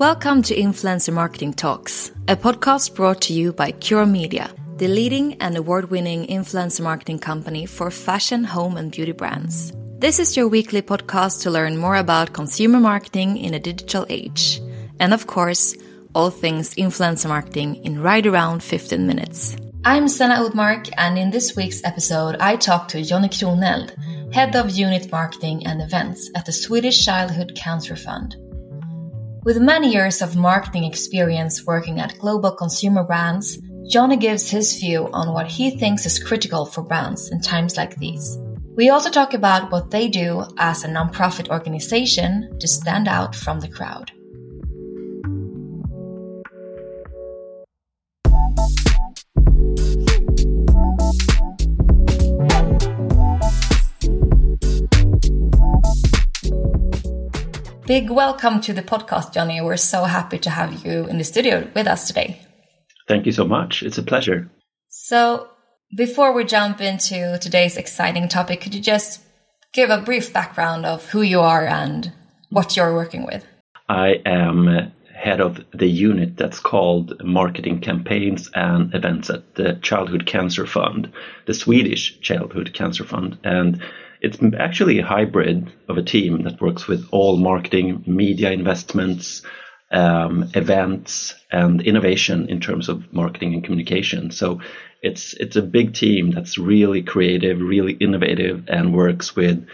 Welcome to Influencer Marketing Talks, a podcast brought to you by Cure Media, the leading and award winning influencer marketing company for fashion, home, and beauty brands. This is your weekly podcast to learn more about consumer marketing in a digital age. And of course, all things influencer marketing in right around 15 minutes. I'm Senna Odmark, and in this week's episode, I talk to Jonny Kroneld, Head of Unit Marketing and Events at the Swedish Childhood Cancer Fund. With many years of marketing experience working at global consumer brands, Johnny gives his view on what he thinks is critical for brands in times like these. We also talk about what they do as a nonprofit organization to stand out from the crowd. Big welcome to the podcast, Johnny. We're so happy to have you in the studio with us today. Thank you so much. It's a pleasure. So, before we jump into today's exciting topic, could you just give a brief background of who you are and what you're working with? I am head of the unit that's called Marketing Campaigns and Events at the Childhood Cancer Fund, the Swedish Childhood Cancer Fund. And it's actually a hybrid of a team that works with all marketing, media investments, um, events, and innovation in terms of marketing and communication. So it's it's a big team that's really creative, really innovative, and works with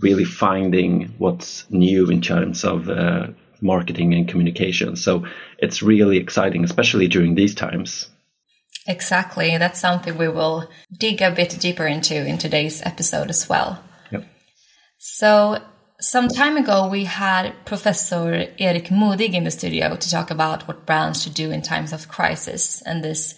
really finding what's new in terms of uh, marketing and communication. So it's really exciting, especially during these times. Exactly. That's something we will dig a bit deeper into in today's episode as well. Yep. So, some time ago, we had Professor Erik Modig in the studio to talk about what brands should do in times of crisis. And this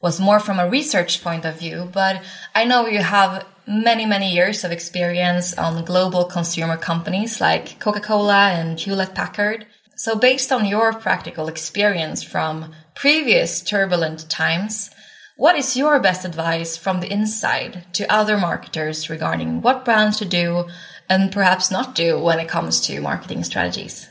was more from a research point of view, but I know you have many, many years of experience on global consumer companies like Coca Cola and Hewlett Packard. So, based on your practical experience from previous turbulent times, what is your best advice from the inside to other marketers regarding what brands to do and perhaps not do when it comes to marketing strategies?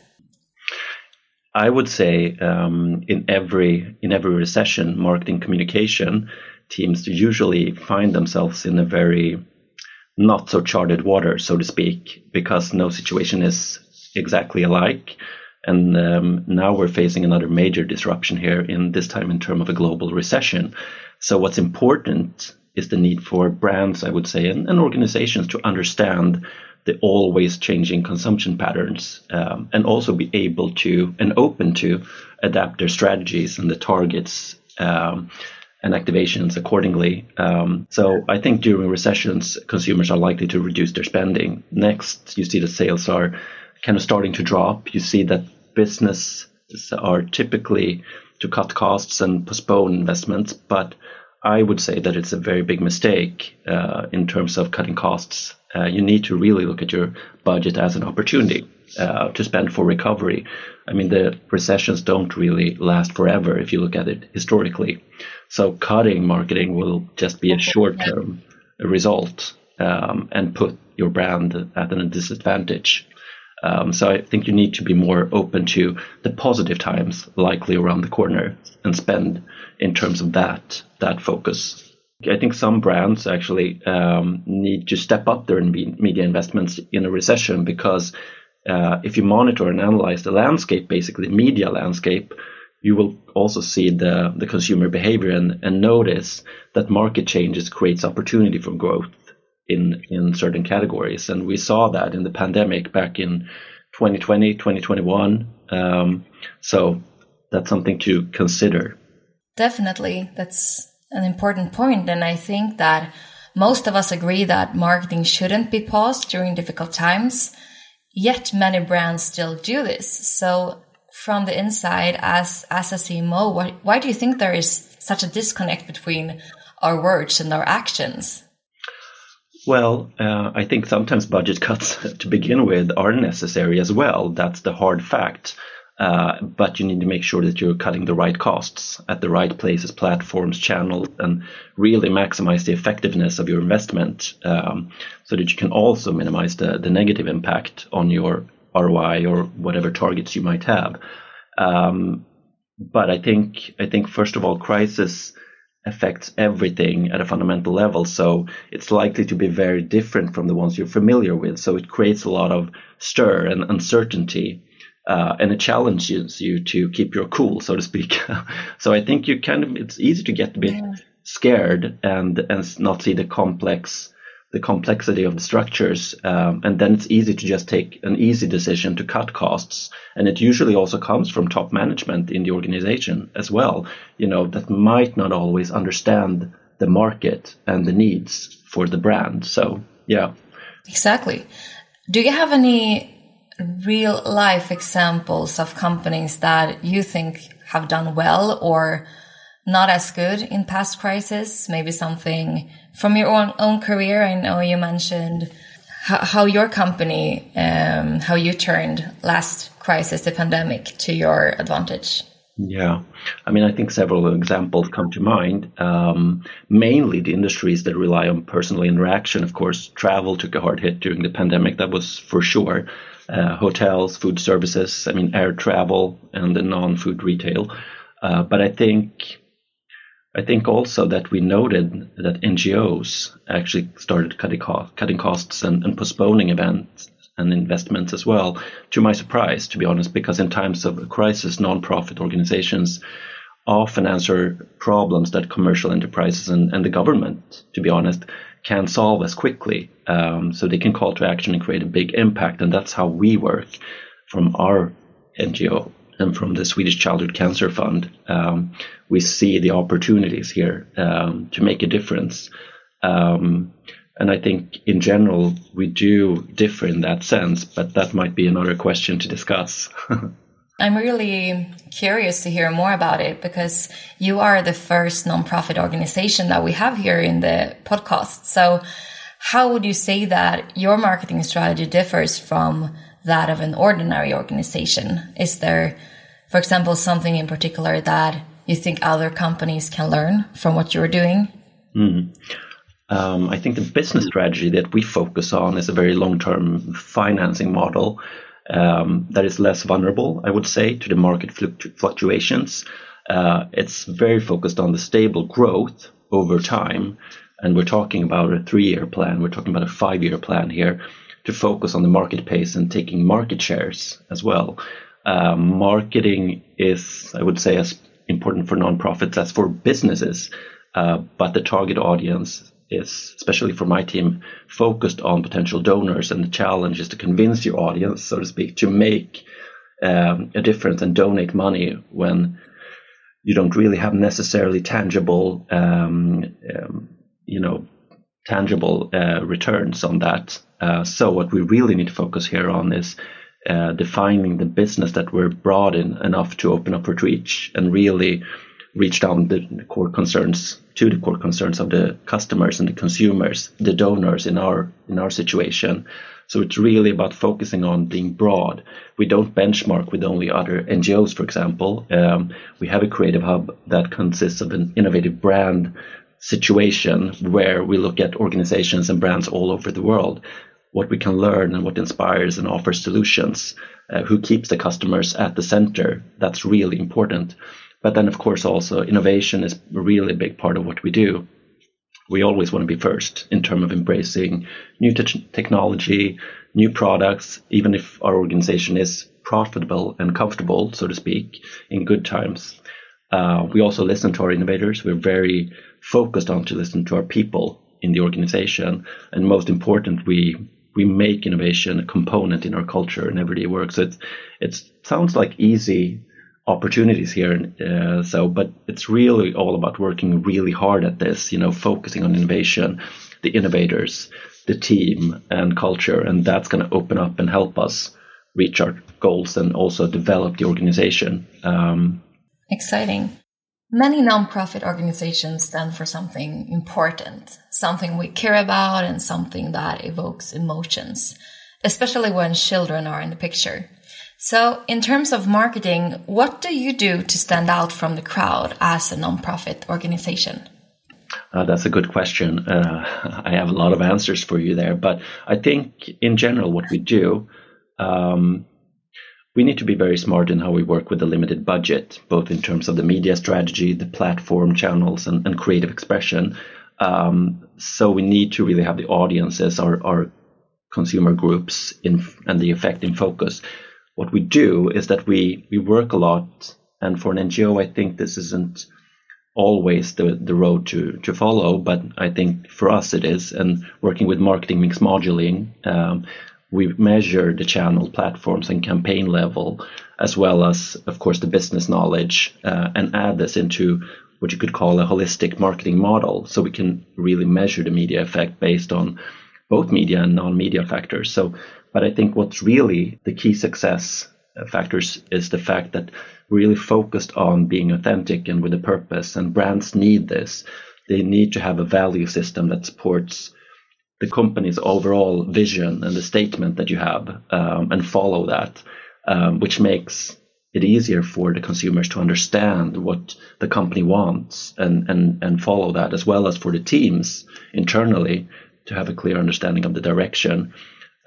I would say um, in every in every recession, marketing communication teams usually find themselves in a very not so charted water, so to speak, because no situation is exactly alike. And um, now we're facing another major disruption here in this time in terms of a global recession. So what's important is the need for brands, I would say, and, and organizations to understand the always changing consumption patterns um, and also be able to and open to adapt their strategies and the targets um, and activations accordingly. Um, so I think during recessions, consumers are likely to reduce their spending. Next, you see the sales are kind of starting to drop. You see that businesses are typically to cut costs and postpone investments, but I would say that it's a very big mistake uh, in terms of cutting costs. Uh, you need to really look at your budget as an opportunity uh, to spend for recovery. I mean, the recessions don't really last forever if you look at it historically. So cutting marketing will just be a short term result um, and put your brand at a disadvantage. Um, so I think you need to be more open to the positive times likely around the corner and spend in terms of that that focus. I think some brands actually um, need to step up their media investments in a recession because uh, if you monitor and analyze the landscape, basically media landscape, you will also see the, the consumer behavior and, and notice that market changes creates opportunity for growth in in certain categories, and we saw that in the pandemic back in 2020, 2021. Um, so that's something to consider. Definitely, that's an important point, and I think that most of us agree that marketing shouldn't be paused during difficult times. Yet many brands still do this. So from the inside, as as a CMO, why, why do you think there is such a disconnect between our words and our actions? Well, uh, I think sometimes budget cuts to begin with are necessary as well. That's the hard fact. Uh, but you need to make sure that you're cutting the right costs at the right places, platforms, channels, and really maximize the effectiveness of your investment um, so that you can also minimize the, the negative impact on your ROI or whatever targets you might have. Um, but I think I think first of all, crisis affects everything at a fundamental level. So it's likely to be very different from the ones you're familiar with. So it creates a lot of stir and uncertainty. Uh, and it challenges you to keep your cool, so to speak. so I think you kind of it's easy to get a bit yeah. scared and and not see the complex the complexity of the structures, um, and then it's easy to just take an easy decision to cut costs. And it usually also comes from top management in the organization as well, you know, that might not always understand the market and the needs for the brand. So, yeah. Exactly. Do you have any real life examples of companies that you think have done well or not as good in past crises? Maybe something from your own, own career. I know you mentioned how, your company, um, how you turned last crisis, the pandemic, to your advantage. Yeah, I mean, I think several examples come to mind. Um, mainly the industries that rely on personal interaction. Of course, travel took a hard hit during the pandemic, that was for sure. Uh, hotels, food services, I mean, air travel, and the non food retail. Uh, but I think I think also that we noted that NGOs actually started cutting, cost, cutting costs and, and postponing events and investments as well. To my surprise, to be honest, because in times of crisis, nonprofit organizations often answer problems that commercial enterprises and, and the government, to be honest, can solve as quickly. Um, so they can call to action and create a big impact. And that's how we work from our NGO and from the Swedish Childhood Cancer Fund, um, we see the opportunities here um, to make a difference. Um, and I think in general, we do differ in that sense, but that might be another question to discuss. I'm really curious to hear more about it because you are the first nonprofit organization that we have here in the podcast. So, how would you say that your marketing strategy differs from that of an ordinary organization? Is there, for example, something in particular that you think other companies can learn from what you're doing? Mm. Um, I think the business strategy that we focus on is a very long term financing model um, that is less vulnerable, I would say, to the market fluctuations. Uh, it's very focused on the stable growth over time. And we're talking about a three year plan, we're talking about a five year plan here to focus on the market pace and taking market shares as well. Um, marketing is, I would say, as important for nonprofits as for businesses, uh, but the target audience is, especially for my team, focused on potential donors, and the challenge is to convince your audience, so to speak, to make um, a difference and donate money when you don't really have necessarily tangible, um, um, you know, tangible uh, returns on that. Uh, so what we really need to focus here on is uh, defining the business that we're broad in enough to open up for reach and really reach down the, core concerns to the core concerns of the customers and the consumers, the donors in our in our situation. So it's really about focusing on being broad. We don't benchmark with only other NGOs, for example. Um, we have a creative hub that consists of an innovative brand situation where we look at organizations and brands all over the world, what we can learn and what inspires and offers solutions, uh, who keeps the customers at the center. That's really important. But then, of course, also innovation is really a big part of what we do. We always want to be first in terms of embracing new te- technology, new products, even if our organization is profitable and comfortable, so to speak, in good times. Uh, we also listen to our innovators. We're very focused on to listen to our people in the organization, and most important, we we make innovation a component in our culture and everyday work. So it's it sounds like easy opportunities here. Uh, so, but it's really all about working really hard at this. You know, focusing on innovation, the innovators, the team, and culture, and that's going to open up and help us reach our goals and also develop the organization. Um, Exciting. Many nonprofit organizations stand for something important, something we care about, and something that evokes emotions, especially when children are in the picture. So, in terms of marketing, what do you do to stand out from the crowd as a nonprofit organization? Uh, that's a good question. Uh, I have a lot of answers for you there, but I think in general, what we do, um, we need to be very smart in how we work with a limited budget, both in terms of the media strategy, the platform channels, and, and creative expression. Um, so we need to really have the audiences, our, our consumer groups, in, and the effect in focus. What we do is that we we work a lot, and for an NGO, I think this isn't always the, the road to, to follow, but I think for us it is. And working with marketing mix modeling, um, we measure the channel platforms and campaign level, as well as, of course, the business knowledge, uh, and add this into what you could call a holistic marketing model. So we can really measure the media effect based on both media and non-media factors. So, but I think what's really the key success factors is the fact that we're really focused on being authentic and with a purpose. And brands need this. They need to have a value system that supports the company's overall vision and the statement that you have um, and follow that, um, which makes it easier for the consumers to understand what the company wants and, and, and follow that, as well as for the teams internally to have a clear understanding of the direction.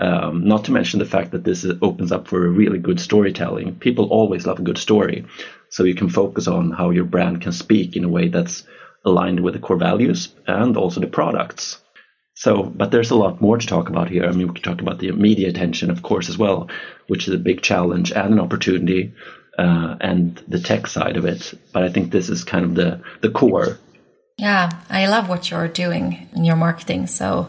Um, not to mention the fact that this opens up for a really good storytelling. People always love a good story. So you can focus on how your brand can speak in a way that's aligned with the core values and also the products. So, but there's a lot more to talk about here. I mean, we can talk about the media attention, of course, as well, which is a big challenge and an opportunity, uh, and the tech side of it. But I think this is kind of the the core. Yeah, I love what you're doing in your marketing. So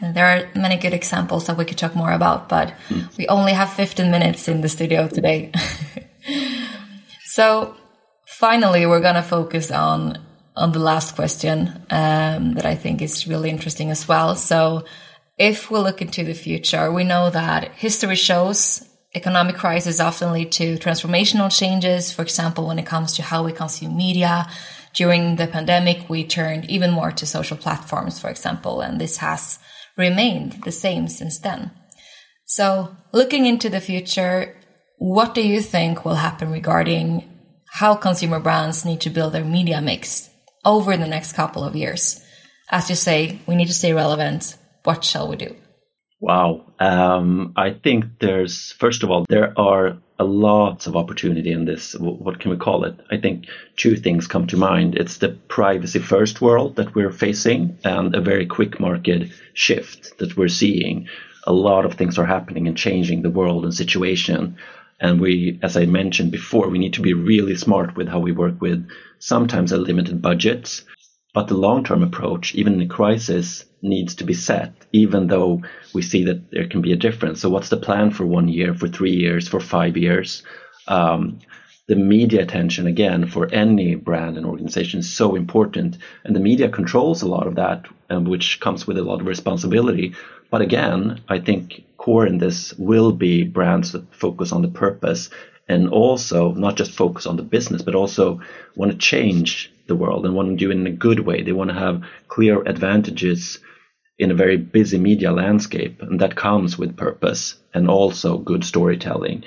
there are many good examples that we could talk more about, but mm. we only have 15 minutes in the studio today. so finally, we're going to focus on on the last question um, that I think is really interesting as well. So, if we look into the future, we know that history shows economic crises often lead to transformational changes. For example, when it comes to how we consume media. During the pandemic, we turned even more to social platforms, for example, and this has remained the same since then. So, looking into the future, what do you think will happen regarding how consumer brands need to build their media mix over the next couple of years? As you say, we need to stay relevant. What shall we do? Wow. Um, I think there's, first of all, there are a lot of opportunity in this. What can we call it? I think two things come to mind. It's the privacy first world that we're facing and a very quick market shift that we're seeing. A lot of things are happening and changing the world and situation. And we, as I mentioned before, we need to be really smart with how we work with sometimes a limited budget. But the long term approach, even in a crisis, needs to be set, even though we see that there can be a difference. So, what's the plan for one year, for three years, for five years? Um, the media attention, again, for any brand and organization is so important. And the media controls a lot of that, um, which comes with a lot of responsibility. But again, I think core in this will be brands that focus on the purpose and also not just focus on the business, but also want to change the world and want to do it in a good way. They want to have clear advantages in a very busy media landscape, and that comes with purpose and also good storytelling.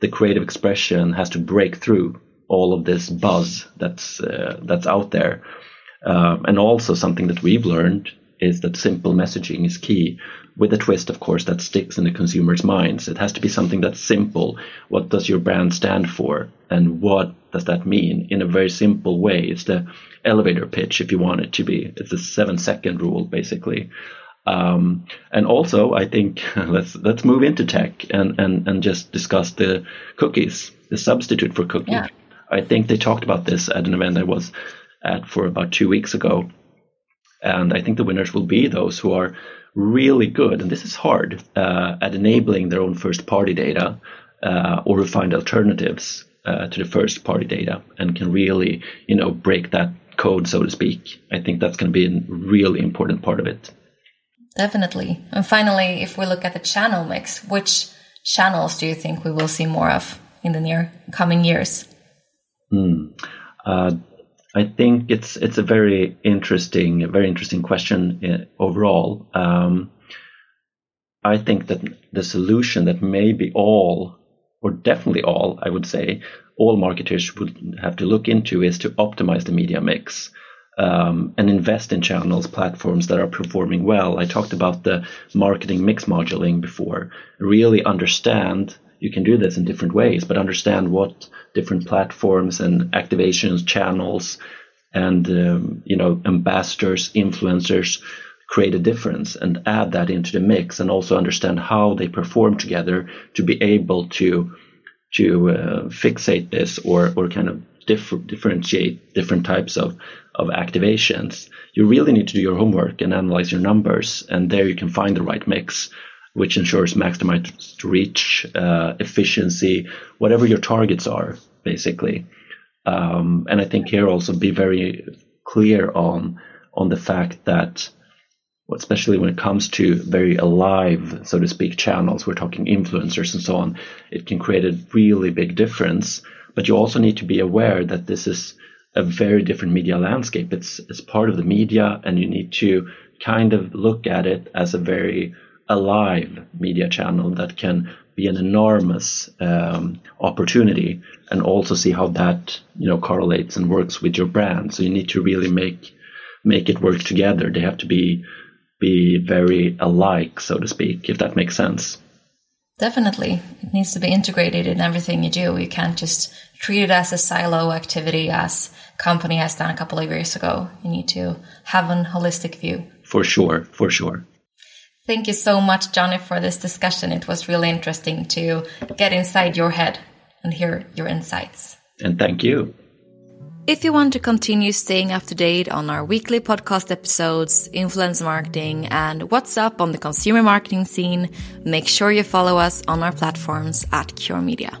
The creative expression has to break through all of this buzz that's uh, that's out there, uh, and also something that we've learned is that simple messaging is key with a twist, of course, that sticks in the consumer's minds. It has to be something that's simple. What does your brand stand for? And what does that mean in a very simple way? It's the elevator pitch, if you want it to be. It's the seven second rule, basically. Um, and also, I think let's let's move into tech and, and, and just discuss the cookies, the substitute for cookies. Yeah. I think they talked about this at an event I was at for about two weeks ago. And I think the winners will be those who are really good, and this is hard, uh, at enabling their own first party data uh, or find alternatives uh, to the first party data and can really, you know, break that code, so to speak. I think that's going to be a really important part of it. Definitely. And finally, if we look at the channel mix, which channels do you think we will see more of in the near coming years? Hmm. I think it's it's a very interesting, very interesting question uh, overall. Um, I think that the solution that maybe all, or definitely all, I would say, all marketers would have to look into is to optimize the media mix um, and invest in channels, platforms that are performing well. I talked about the marketing mix modeling before. Really understand you can do this in different ways, but understand what different platforms and activations, channels, and um, you know ambassadors, influencers create a difference and add that into the mix, and also understand how they perform together to be able to to uh, fixate this or or kind of differ, differentiate different types of of activations. You really need to do your homework and analyze your numbers, and there you can find the right mix which ensures maximized reach, uh, efficiency, whatever your targets are, basically. Um, and I think here also be very clear on on the fact that, especially when it comes to very alive, so to speak, channels, we're talking influencers and so on, it can create a really big difference. But you also need to be aware that this is a very different media landscape. It's it's part of the media, and you need to kind of look at it as a very alive media channel that can be an enormous um, opportunity and also see how that you know correlates and works with your brand. So you need to really make make it work together. They have to be be very alike so to speak if that makes sense. Definitely. It needs to be integrated in everything you do. You can't just treat it as a silo activity as company has done a couple of years ago. You need to have an holistic view. For sure. For sure Thank you so much, Johnny, for this discussion. It was really interesting to get inside your head and hear your insights. And thank you. If you want to continue staying up to date on our weekly podcast episodes, influence marketing, and what's up on the consumer marketing scene, make sure you follow us on our platforms at Cure Media.